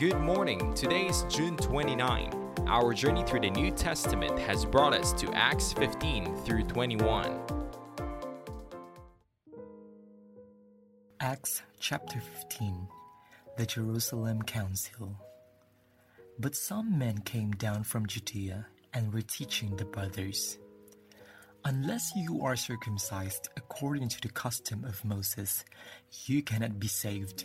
Good morning. Today is June 29. Our journey through the New Testament has brought us to Acts 15 through 21. Acts chapter 15 The Jerusalem Council. But some men came down from Judea and were teaching the brothers Unless you are circumcised according to the custom of Moses, you cannot be saved.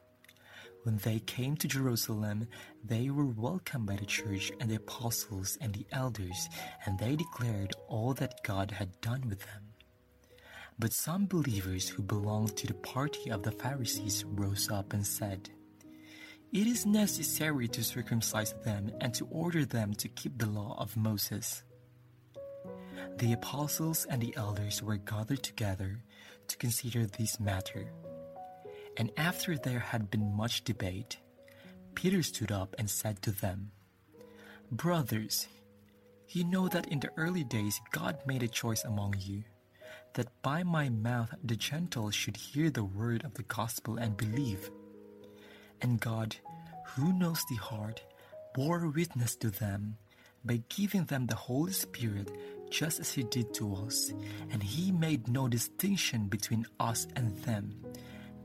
When they came to Jerusalem, they were welcomed by the church and the apostles and the elders, and they declared all that God had done with them. But some believers who belonged to the party of the Pharisees rose up and said, It is necessary to circumcise them and to order them to keep the law of Moses. The apostles and the elders were gathered together to consider this matter. And after there had been much debate, Peter stood up and said to them, Brothers, you know that in the early days God made a choice among you, that by my mouth the Gentiles should hear the word of the gospel and believe. And God, who knows the heart, bore witness to them by giving them the Holy Spirit just as He did to us, and He made no distinction between us and them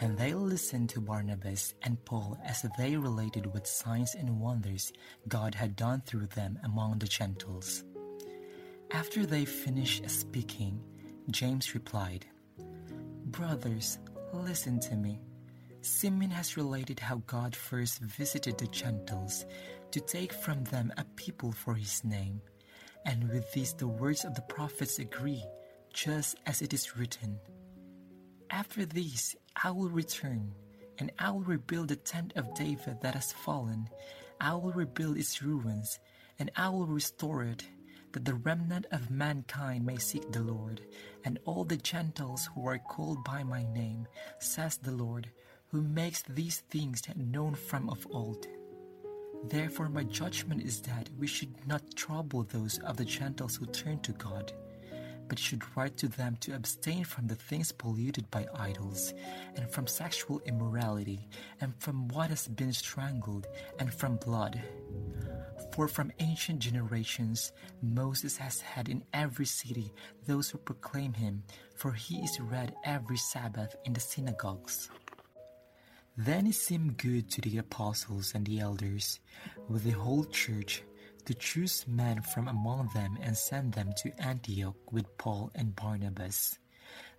and they listened to Barnabas and Paul as they related what signs and wonders God had done through them among the Gentiles. After they finished speaking, James replied, Brothers, listen to me. Simeon has related how God first visited the Gentiles to take from them a people for his name. And with this, the words of the prophets agree, just as it is written. After this, I will return, and I will rebuild the tent of David that has fallen. I will rebuild its ruins, and I will restore it, that the remnant of mankind may seek the Lord, and all the Gentiles who are called by my name, says the Lord, who makes these things known from of old. Therefore, my judgment is that we should not trouble those of the Gentiles who turn to God but should write to them to abstain from the things polluted by idols, and from sexual immorality, and from what has been strangled, and from blood. For from ancient generations Moses has had in every city those who proclaim him, for he is read every Sabbath in the synagogues. Then it seemed good to the apostles and the elders, with the whole church, to choose men from among them and send them to Antioch with Paul and Barnabas.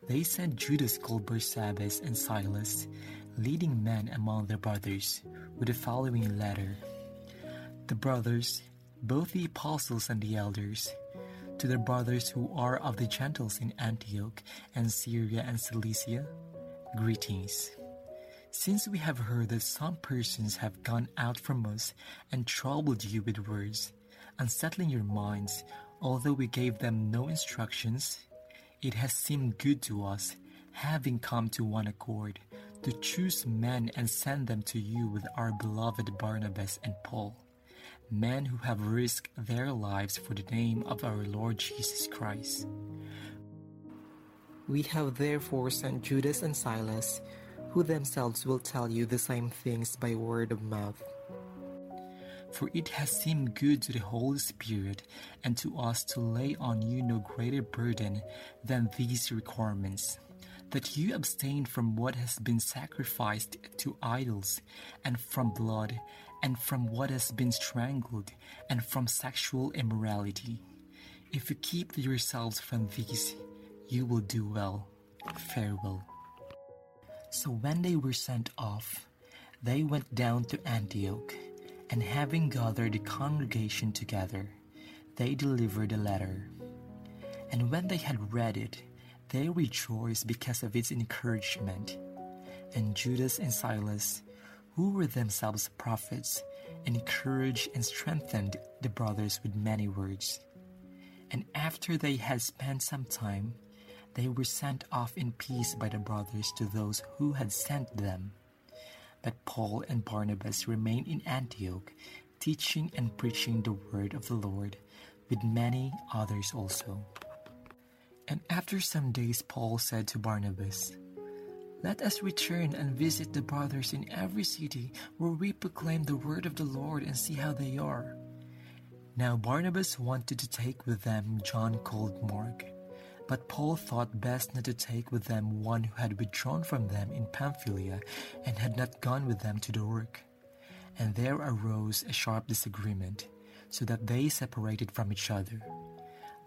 They sent Judas called Barsabbas and Silas, leading men among the brothers, with the following letter The brothers, both the apostles and the elders, to the brothers who are of the Gentiles in Antioch and Syria and Cilicia, greetings. Since we have heard that some persons have gone out from us and troubled you with words, unsettling your minds, although we gave them no instructions, it has seemed good to us, having come to one accord, to choose men and send them to you with our beloved Barnabas and Paul, men who have risked their lives for the name of our Lord Jesus Christ. We have therefore sent Judas and Silas, who themselves will tell you the same things by word of mouth. For it has seemed good to the Holy Spirit and to us to lay on you no greater burden than these requirements that you abstain from what has been sacrificed to idols, and from blood, and from what has been strangled, and from sexual immorality. If you keep yourselves from these, you will do well. Farewell. So when they were sent off, they went down to Antioch, and having gathered the congregation together, they delivered a letter. And when they had read it, they rejoiced because of its encouragement. And Judas and Silas, who were themselves prophets, encouraged and strengthened the brothers with many words. And after they had spent some time, they were sent off in peace by the brothers to those who had sent them. But Paul and Barnabas remained in Antioch, teaching and preaching the word of the Lord, with many others also. And after some days, Paul said to Barnabas, Let us return and visit the brothers in every city where we proclaim the word of the Lord and see how they are. Now Barnabas wanted to take with them John called Mark but Paul thought best not to take with them one who had withdrawn from them in Pamphylia and had not gone with them to the work. And there arose a sharp disagreement, so that they separated from each other.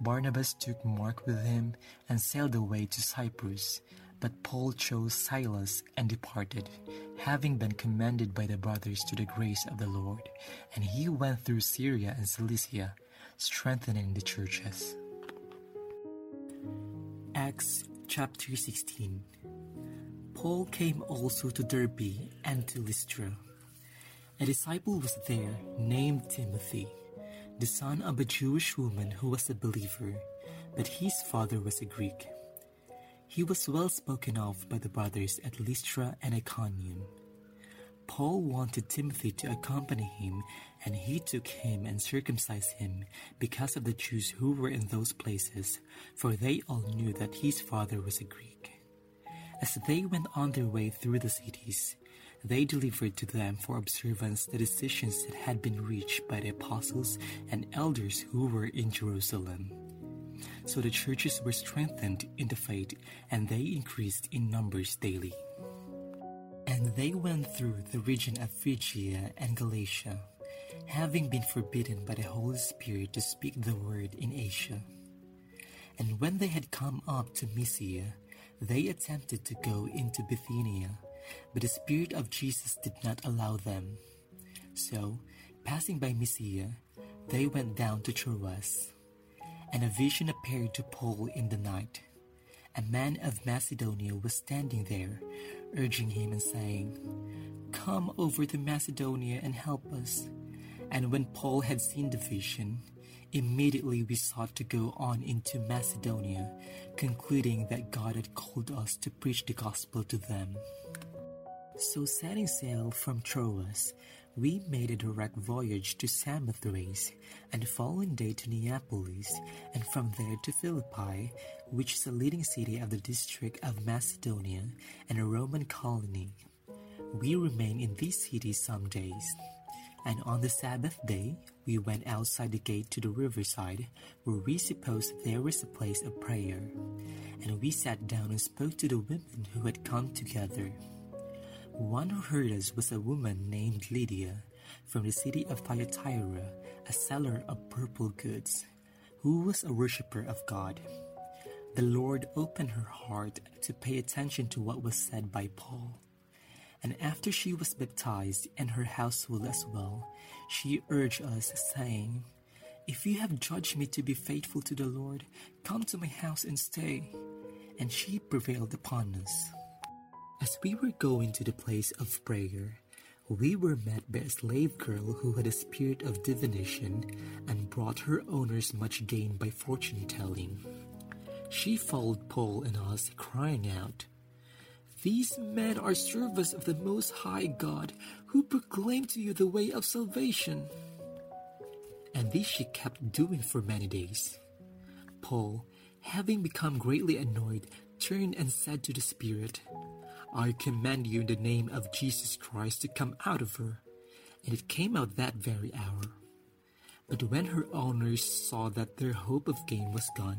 Barnabas took Mark with him and sailed away to Cyprus, but Paul chose Silas and departed, having been commended by the brothers to the grace of the Lord. And he went through Syria and Cilicia, strengthening the churches. Acts chapter 16 Paul came also to Derbe and to Lystra. A disciple was there named Timothy, the son of a Jewish woman who was a believer, but his father was a Greek. He was well spoken of by the brothers at Lystra and Iconium. Paul wanted Timothy to accompany him, and he took him and circumcised him because of the Jews who were in those places, for they all knew that his father was a Greek. As they went on their way through the cities, they delivered to them for observance the decisions that had been reached by the apostles and elders who were in Jerusalem. So the churches were strengthened in the faith, and they increased in numbers daily. And they went through the region of Phrygia and Galatia, having been forbidden by the Holy Spirit to speak the word in Asia. And when they had come up to Mysia, they attempted to go into Bithynia, but the Spirit of Jesus did not allow them. So, passing by Mysia, they went down to Troas. And a vision appeared to Paul in the night. A man of Macedonia was standing there, urging him and saying, Come over to Macedonia and help us. And when Paul had seen the vision, immediately we sought to go on into Macedonia, concluding that God had called us to preach the gospel to them. So, setting sail from Troas, we made a direct voyage to Samothrace, and the following day to Neapolis, and from there to Philippi, which is a leading city of the district of Macedonia and a Roman colony. We remained in this city some days. And on the Sabbath day, we went outside the gate to the riverside, where we supposed there was a place of prayer. And we sat down and spoke to the women who had come together. One who heard us was a woman named Lydia, from the city of Thyatira, a seller of purple goods, who was a worshipper of God. The Lord opened her heart to pay attention to what was said by Paul. And after she was baptized and her household as well, she urged us, saying, If you have judged me to be faithful to the Lord, come to my house and stay. And she prevailed upon us. As we were going to the place of prayer, we were met by a slave girl who had a spirit of divination and brought her owners much gain by fortune telling. She followed Paul and us, crying out, These men are servants of the Most High God, who proclaim to you the way of salvation. And this she kept doing for many days. Paul, having become greatly annoyed, turned and said to the Spirit, I command you in the name of Jesus Christ to come out of her. And it came out that very hour. But when her owners saw that their hope of gain was gone,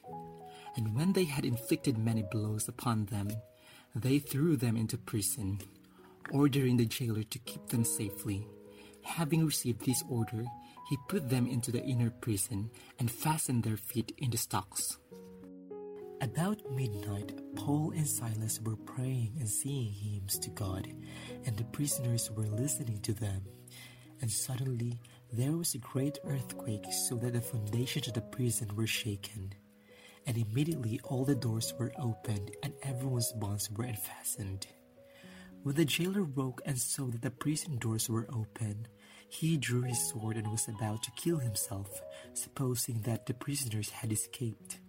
And when they had inflicted many blows upon them, they threw them into prison, ordering the jailer to keep them safely. Having received this order, he put them into the inner prison and fastened their feet in the stocks. About midnight, Paul and Silas were praying and singing hymns to God, and the prisoners were listening to them. And suddenly there was a great earthquake, so that the foundations of the prison were shaken. And immediately all the doors were opened, and everyone's bonds were unfastened. When the jailer woke and saw that the prison doors were open, he drew his sword and was about to kill himself, supposing that the prisoners had escaped.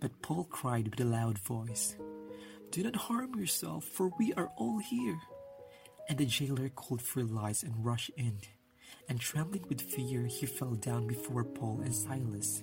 But Paul cried with a loud voice, Do not harm yourself, for we are all here. And the jailer called for lights and rushed in. And trembling with fear, he fell down before Paul and Silas.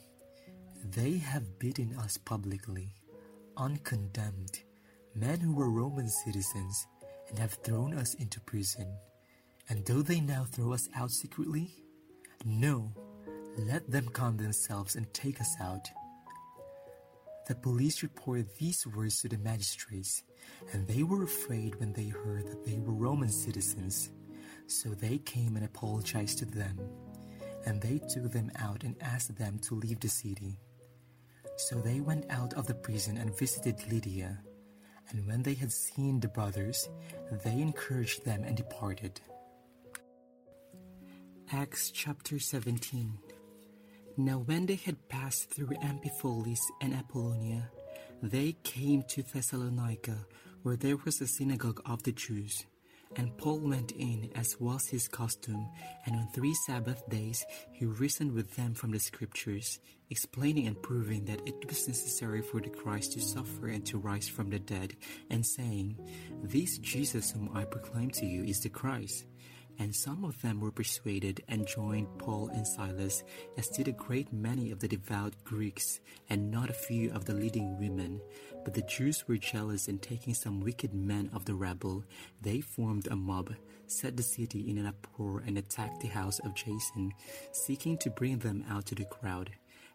They have beaten us publicly, uncondemned, men who were Roman citizens, and have thrown us into prison. And do they now throw us out secretly? No, let them come themselves and take us out. The police reported these words to the magistrates, and they were afraid when they heard that they were Roman citizens. So they came and apologized to them, and they took them out and asked them to leave the city. So they went out of the prison and visited Lydia. And when they had seen the brothers, they encouraged them and departed. Acts chapter 17 Now when they had passed through Amphipolis and Apollonia, they came to Thessalonica, where there was a synagogue of the Jews. And Paul went in, as was his custom, and on three Sabbath days he reasoned with them from the Scriptures, explaining and proving that it was necessary for the Christ to suffer and to rise from the dead, and saying, This Jesus whom I proclaim to you is the Christ. And some of them were persuaded and joined Paul and Silas, as did a great many of the devout Greeks, and not a few of the leading women. But the Jews were jealous, and taking some wicked men of the rabble, they formed a mob, set the city in an uproar, and attacked the house of Jason, seeking to bring them out to the crowd.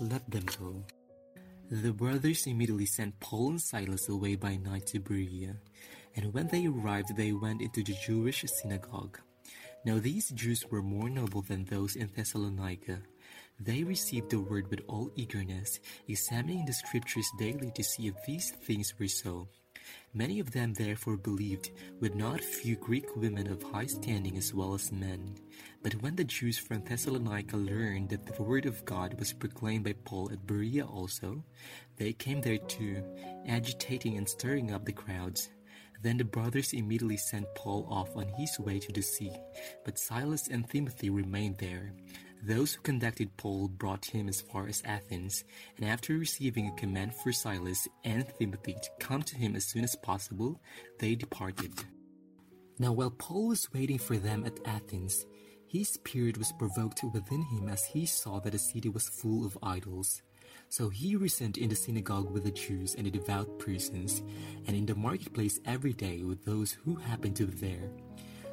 let them go. The brothers immediately sent Paul and Silas away by night to Berea, and when they arrived, they went into the Jewish synagogue. Now these Jews were more noble than those in Thessalonica. They received the word with all eagerness, examining the scriptures daily to see if these things were so. Many of them therefore believed, with not few Greek women of high standing as well as men. But when the Jews from Thessalonica learned that the word of God was proclaimed by Paul at Berea also, they came there too, agitating and stirring up the crowds. Then the brothers immediately sent Paul off on his way to the sea, but Silas and Timothy remained there. Those who conducted Paul brought him as far as Athens, and after receiving a command for Silas and Timothy to come to him as soon as possible, they departed. Now, while Paul was waiting for them at Athens, his spirit was provoked within him as he saw that the city was full of idols. So he reasoned in the synagogue with the Jews and the devout persons, and in the marketplace every day with those who happened to be there.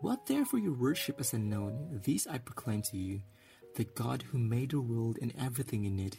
What therefore you worship as unknown, these I proclaim to you the God who made the world and everything in it,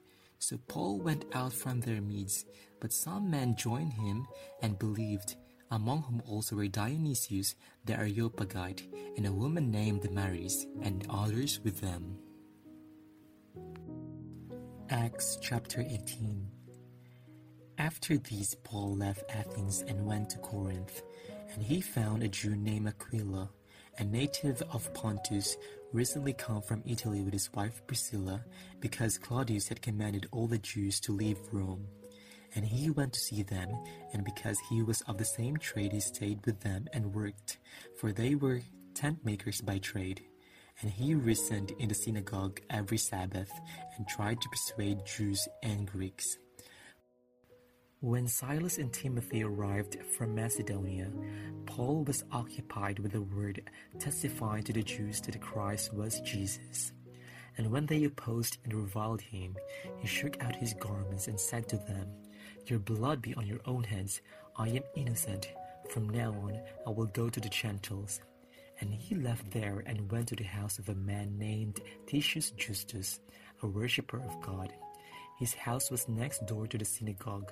So Paul went out from their midst, but some men joined him and believed, among whom also were Dionysius the Areopagite, and a woman named Damaris, and others with them. Acts chapter 18 After these, Paul left Athens and went to Corinth and he found a Jew named Aquila, a native of Pontus, recently come from Italy with his wife Priscilla, because Claudius had commanded all the Jews to leave Rome. And he went to see them, and because he was of the same trade, he stayed with them and worked, for they were tent makers by trade. And he reasoned in the synagogue every Sabbath, and tried to persuade Jews and Greeks. When Silas and Timothy arrived from Macedonia, Paul was occupied with the word testifying to the Jews that Christ was Jesus. And when they opposed and reviled him, he shook out his garments and said to them, Your blood be on your own heads. I am innocent. From now on, I will go to the Gentiles. And he left there and went to the house of a man named Titius Justus, a worshipper of God. His house was next door to the synagogue.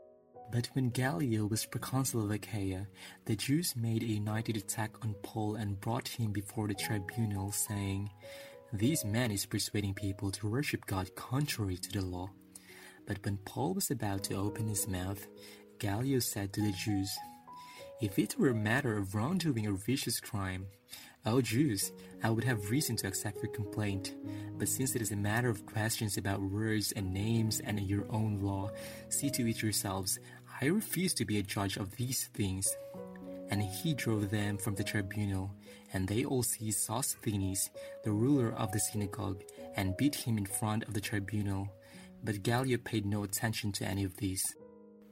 But when Gallio was proconsul of Achaia, the Jews made a united attack on Paul and brought him before the tribunal, saying, This man is persuading people to worship God contrary to the law. But when Paul was about to open his mouth, Gallio said to the Jews, If it were a matter of wrongdoing or vicious crime, O Jews, I would have reason to accept your complaint. But since it is a matter of questions about words and names and your own law, see to it yourselves. I refuse to be a judge of these things. And he drove them from the tribunal, and they all seized Sosthenes, the ruler of the synagogue, and beat him in front of the tribunal. But Gallio paid no attention to any of these.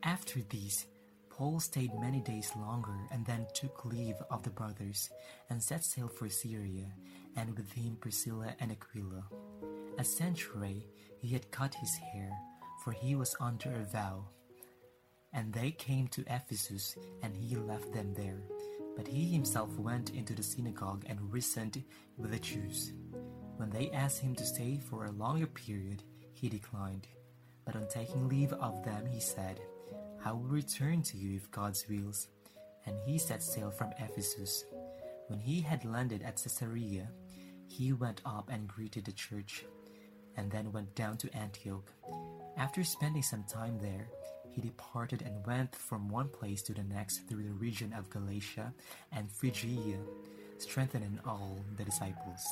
After these, Paul stayed many days longer and then took leave of the brothers and set sail for Syria, and with him Priscilla and Aquila. At Cenchreae, he had cut his hair, for he was under a vow. And they came to Ephesus, and he left them there. But he himself went into the synagogue and reasoned with the Jews. When they asked him to stay for a longer period, he declined. But on taking leave of them, he said, I will return to you if God's wills. And he set sail from Ephesus. When he had landed at Caesarea, he went up and greeted the church, and then went down to Antioch. After spending some time there, he departed and went from one place to the next through the region of Galatia and Phrygia, strengthening all the disciples.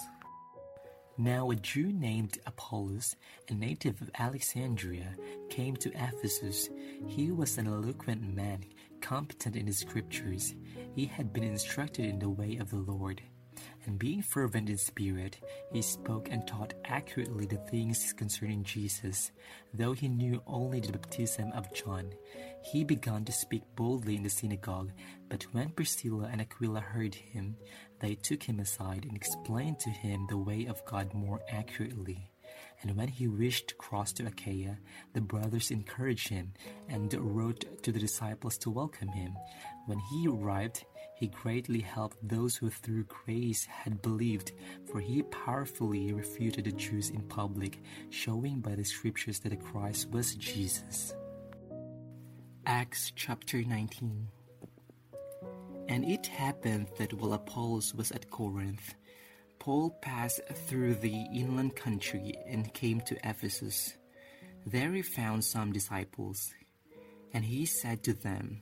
Now a Jew named Apollos, a native of Alexandria, came to Ephesus. He was an eloquent man, competent in the scriptures. He had been instructed in the way of the Lord and being fervent in spirit, he spoke and taught accurately the things concerning Jesus. Though he knew only the baptism of John, he began to speak boldly in the synagogue. But when Priscilla and Aquila heard him, they took him aside and explained to him the way of God more accurately. And when he wished to cross to Achaia, the brothers encouraged him and wrote to the disciples to welcome him. When he arrived, he greatly helped those who through grace had believed, for he powerfully refuted the Jews in public, showing by the scriptures that the Christ was Jesus. Acts chapter 19 And it happened that while Apollos was at Corinth, Paul passed through the inland country and came to Ephesus. There he found some disciples, and he said to them,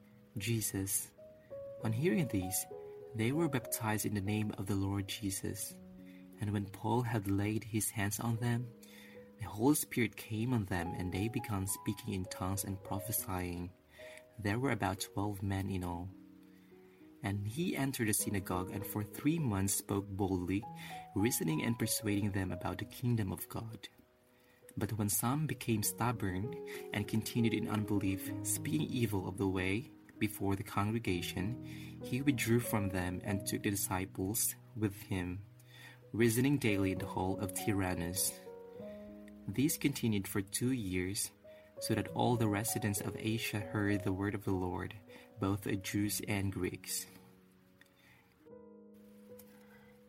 Jesus. On hearing these, they were baptized in the name of the Lord Jesus. And when Paul had laid his hands on them, the Holy Spirit came on them, and they began speaking in tongues and prophesying. There were about twelve men in all. And he entered the synagogue and for three months spoke boldly, reasoning and persuading them about the kingdom of God. But when some became stubborn and continued in unbelief, speaking evil of the way, before the congregation, he withdrew from them and took the disciples with him, reasoning daily in the hall of Tyrannus. These continued for two years, so that all the residents of Asia heard the word of the Lord, both Jews and Greeks.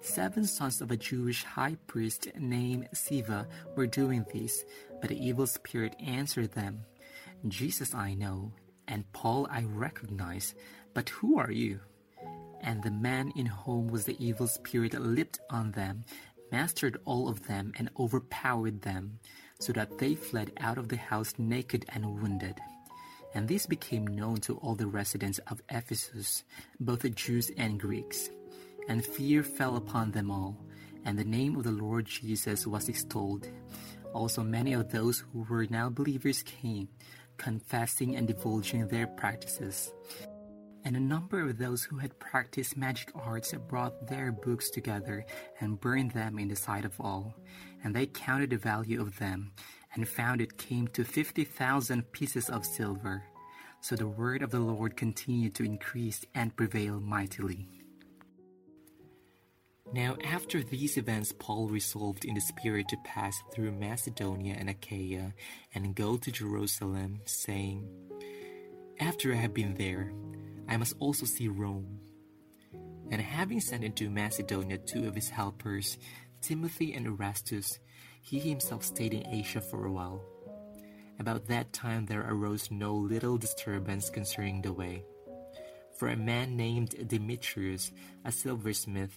Seven sons of a Jewish high priest named Sceva were doing this, but the evil spirit answered them, Jesus I know, and Paul I recognize, but who are you? And the man in whom was the evil spirit leaped on them, mastered all of them, and overpowered them, so that they fled out of the house naked and wounded. And this became known to all the residents of Ephesus, both the Jews and Greeks and fear fell upon them all, and the name of the Lord Jesus was extolled. Also, many of those who were now believers came, confessing and divulging their practices. And a number of those who had practiced magic arts brought their books together and burned them in the sight of all. And they counted the value of them and found it came to fifty thousand pieces of silver. So the word of the Lord continued to increase and prevail mightily. Now, after these events, Paul resolved in the Spirit to pass through Macedonia and Achaia and go to Jerusalem, saying, After I have been there, I must also see Rome. And having sent into Macedonia two of his helpers, Timothy and Erastus, he himself stayed in Asia for a while. About that time there arose no little disturbance concerning the way. For a man named Demetrius, a silversmith,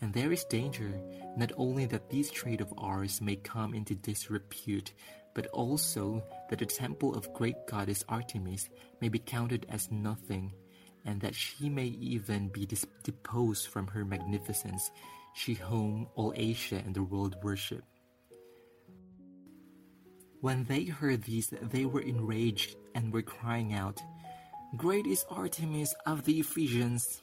And there is danger not only that this trade of ours may come into disrepute, but also that the temple of great goddess Artemis may be counted as nothing and that she may even be deposed from her magnificence, she whom all Asia and the world worship. When they heard these, they were enraged and were crying out, Great is Artemis of the Ephesians!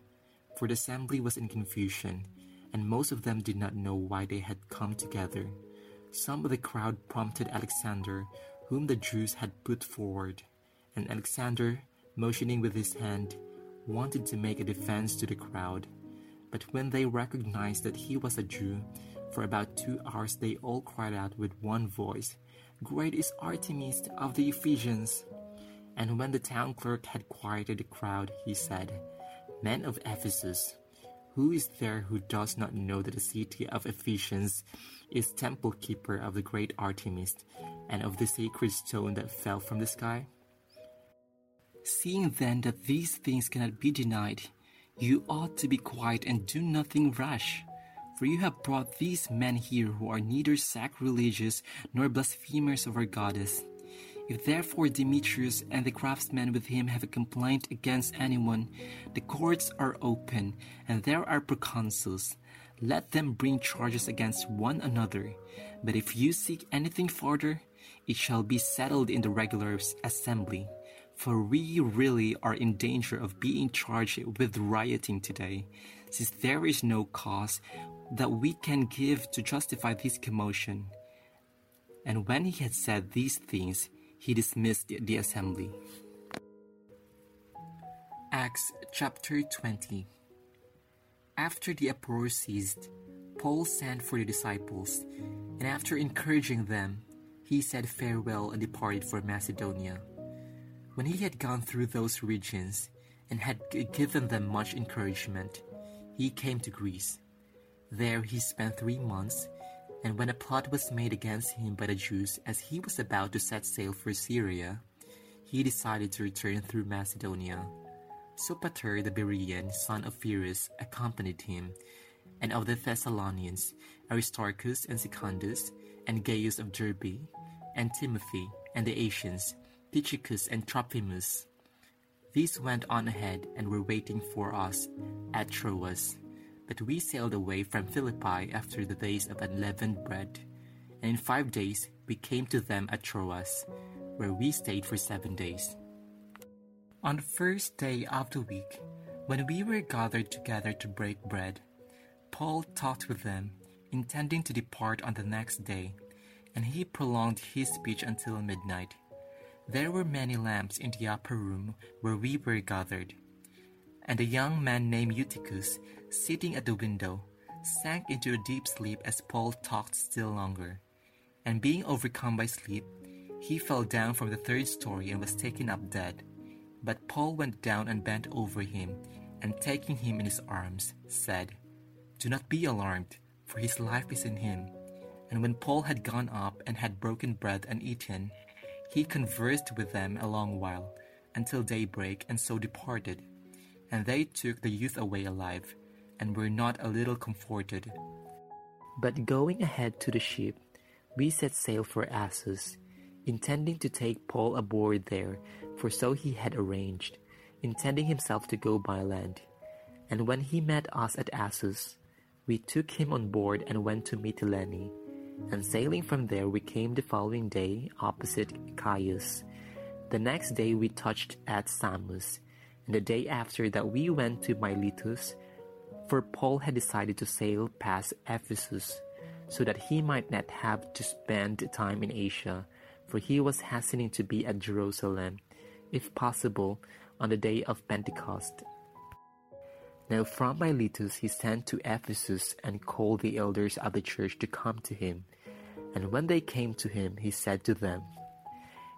for the assembly was in confusion, and most of them did not know why they had come together. Some of the crowd prompted Alexander, whom the Jews had put forward, and Alexander, motioning with his hand, wanted to make a defense to the crowd. But when they recognized that he was a Jew, for about two hours they all cried out with one voice, Great is Artemis of the Ephesians! And when the town clerk had quieted the crowd, he said, Men of Ephesus, who is there who does not know that the city of Ephesians is temple keeper of the great Artemis and of the sacred stone that fell from the sky? Seeing then that these things cannot be denied, you ought to be quiet and do nothing rash. For you have brought these men here who are neither sacrilegious nor blasphemers of our goddess. If therefore Demetrius and the craftsmen with him have a complaint against anyone, the courts are open, and there are proconsuls. Let them bring charges against one another. But if you seek anything further, it shall be settled in the regular assembly for we really are in danger of being charged with rioting today, since there is no cause that we can give to justify this commotion. And when he had said these things, he dismissed the assembly. Acts chapter 20 After the uproar ceased, Paul sent for the disciples, and after encouraging them, he said farewell and departed for Macedonia. When he had gone through those regions and had given them much encouragement, he came to Greece. There he spent three months, and when a plot was made against him by the Jews as he was about to set sail for Syria, he decided to return through Macedonia. Sopater the Berean, son of Pyrrhus, accompanied him, and of the Thessalonians, Aristarchus and Secundus, and Gaius of Derbe, and Timothy, and the Asians, Tychicus and Trophimus. These went on ahead and were waiting for us at Troas. But we sailed away from Philippi after the days of unleavened bread, and in five days we came to them at Troas, where we stayed for seven days. On the first day of the week, when we were gathered together to break bread, Paul talked with them, intending to depart on the next day, and he prolonged his speech until midnight. There were many lamps in the upper room where we were gathered. And a young man named Eutychus, sitting at the window, sank into a deep sleep as Paul talked still longer. And being overcome by sleep, he fell down from the third story and was taken up dead. But Paul went down and bent over him, and taking him in his arms, said, Do not be alarmed, for his life is in him. And when Paul had gone up and had broken bread and eaten, he conversed with them a long while, until daybreak, and so departed. And they took the youth away alive, and were not a little comforted. But going ahead to the ship, we set sail for Assos, intending to take Paul aboard there, for so he had arranged, intending himself to go by land. And when he met us at Assos, we took him on board and went to Mytilene. And sailing from there, we came the following day opposite Chios. The next day we touched at Samos, and the day after that we went to Miletus, for Paul had decided to sail past Ephesus, so that he might not have to spend time in Asia, for he was hastening to be at Jerusalem, if possible, on the day of Pentecost. Now from Miletus he sent to Ephesus and called the elders of the church to come to him. And when they came to him, he said to them,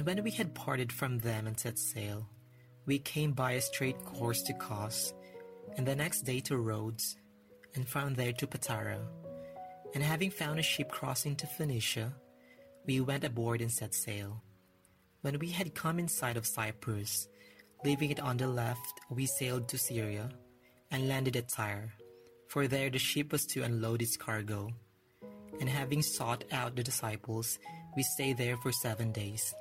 And when we had parted from them and set sail, we came by a straight course to Cos, and the next day to Rhodes, and from there to Patara. And having found a ship crossing to Phoenicia, we went aboard and set sail. When we had come in sight of Cyprus, Leaving it on the left, we sailed to Syria and landed at Tyre, for there the ship was to unload its cargo. And having sought out the disciples, we stayed there for seven days.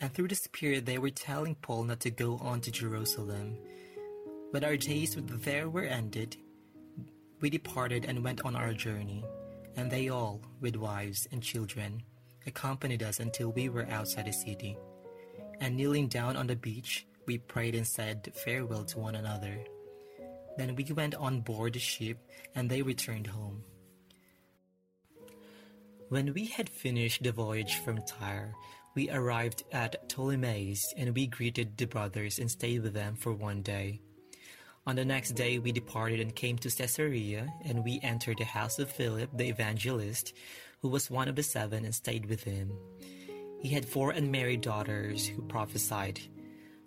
And through the Spirit they were telling Paul not to go on to Jerusalem. But our days there were ended. We departed and went on our journey, and they all, with wives and children, accompanied us until we were outside the city. And kneeling down on the beach, we prayed and said farewell to one another. Then we went on board the ship, and they returned home. When we had finished the voyage from Tyre, we arrived at Ptolemais, and we greeted the brothers and stayed with them for one day. On the next day, we departed and came to Caesarea, and we entered the house of Philip the evangelist, who was one of the seven, and stayed with him. He had four unmarried daughters who prophesied.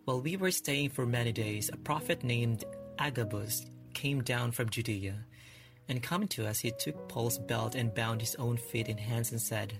While we were staying for many days, a prophet named Agabus came down from Judea. And coming to us, he took Paul's belt and bound his own feet and hands and said,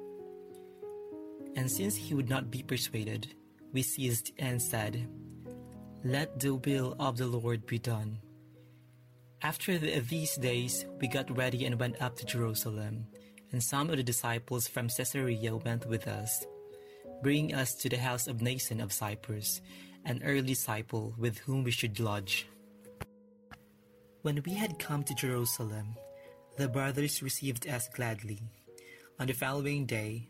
And since he would not be persuaded, we ceased and said, Let the will of the Lord be done. After the, these days, we got ready and went up to Jerusalem, and some of the disciples from Caesarea went with us, bringing us to the house of Mnason of Cyprus, an early disciple with whom we should lodge. When we had come to Jerusalem, the brothers received us gladly. On the following day,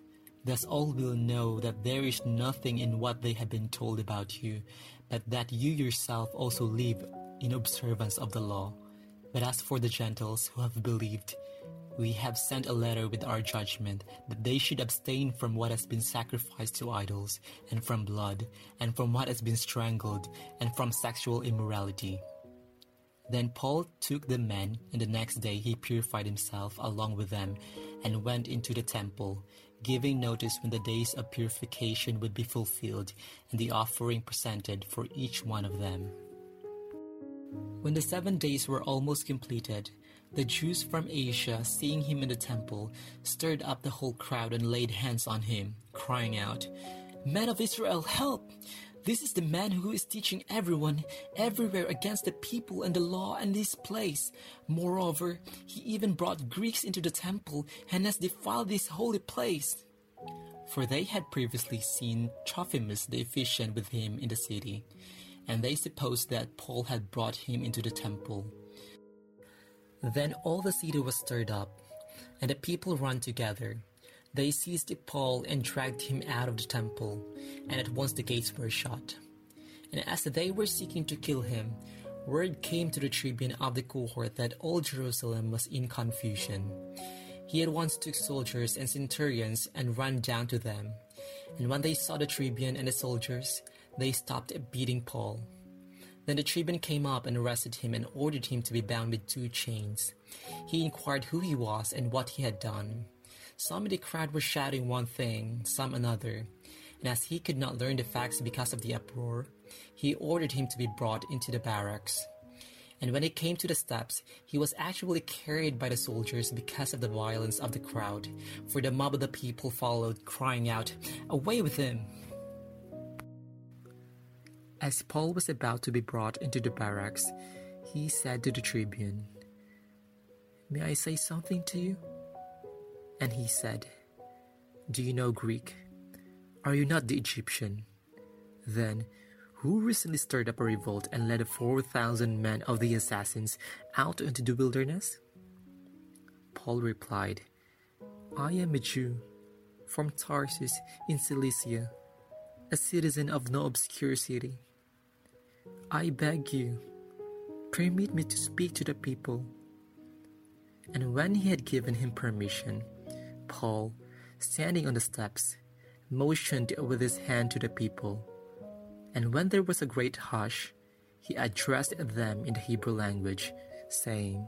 Thus all will know that there is nothing in what they have been told about you, but that you yourself also live in observance of the law. But as for the Gentiles who have believed, we have sent a letter with our judgment that they should abstain from what has been sacrificed to idols, and from blood, and from what has been strangled, and from sexual immorality. Then Paul took the men, and the next day he purified himself along with them, and went into the temple, giving notice when the days of purification would be fulfilled, and the offering presented for each one of them. When the seven days were almost completed, the Jews from Asia, seeing him in the temple, stirred up the whole crowd and laid hands on him, crying out, Men of Israel, help! This is the man who is teaching everyone everywhere against the people and the law and this place. Moreover, he even brought Greeks into the temple and has defiled this holy place. For they had previously seen Trophimus the Ephesian with him in the city, and they supposed that Paul had brought him into the temple. Then all the city was stirred up, and the people ran together they seized Paul and dragged him out of the temple, and at once the gates were shut. And as they were seeking to kill him, word came to the tribune of the cohort that all Jerusalem was in confusion. He at once took soldiers and centurions and ran down to them. And when they saw the tribune and the soldiers, they stopped beating Paul. Then the tribune came up and arrested him and ordered him to be bound with two chains. He inquired who he was and what he had done. Some in the crowd were shouting one thing, some another, and as he could not learn the facts because of the uproar, he ordered him to be brought into the barracks. And when he came to the steps, he was actually carried by the soldiers because of the violence of the crowd, for the mob of the people followed, crying out, Away with him! As Paul was about to be brought into the barracks, he said to the tribune, May I say something to you? And he said, Do you know Greek? Are you not the Egyptian? Then, who recently stirred up a revolt and led 4,000 men of the assassins out into the wilderness? Paul replied, I am a Jew from Tarsus in Cilicia, a citizen of no obscure city. I beg you, permit me to speak to the people. And when he had given him permission, Paul, standing on the steps, motioned with his hand to the people. And when there was a great hush, he addressed them in the Hebrew language, saying,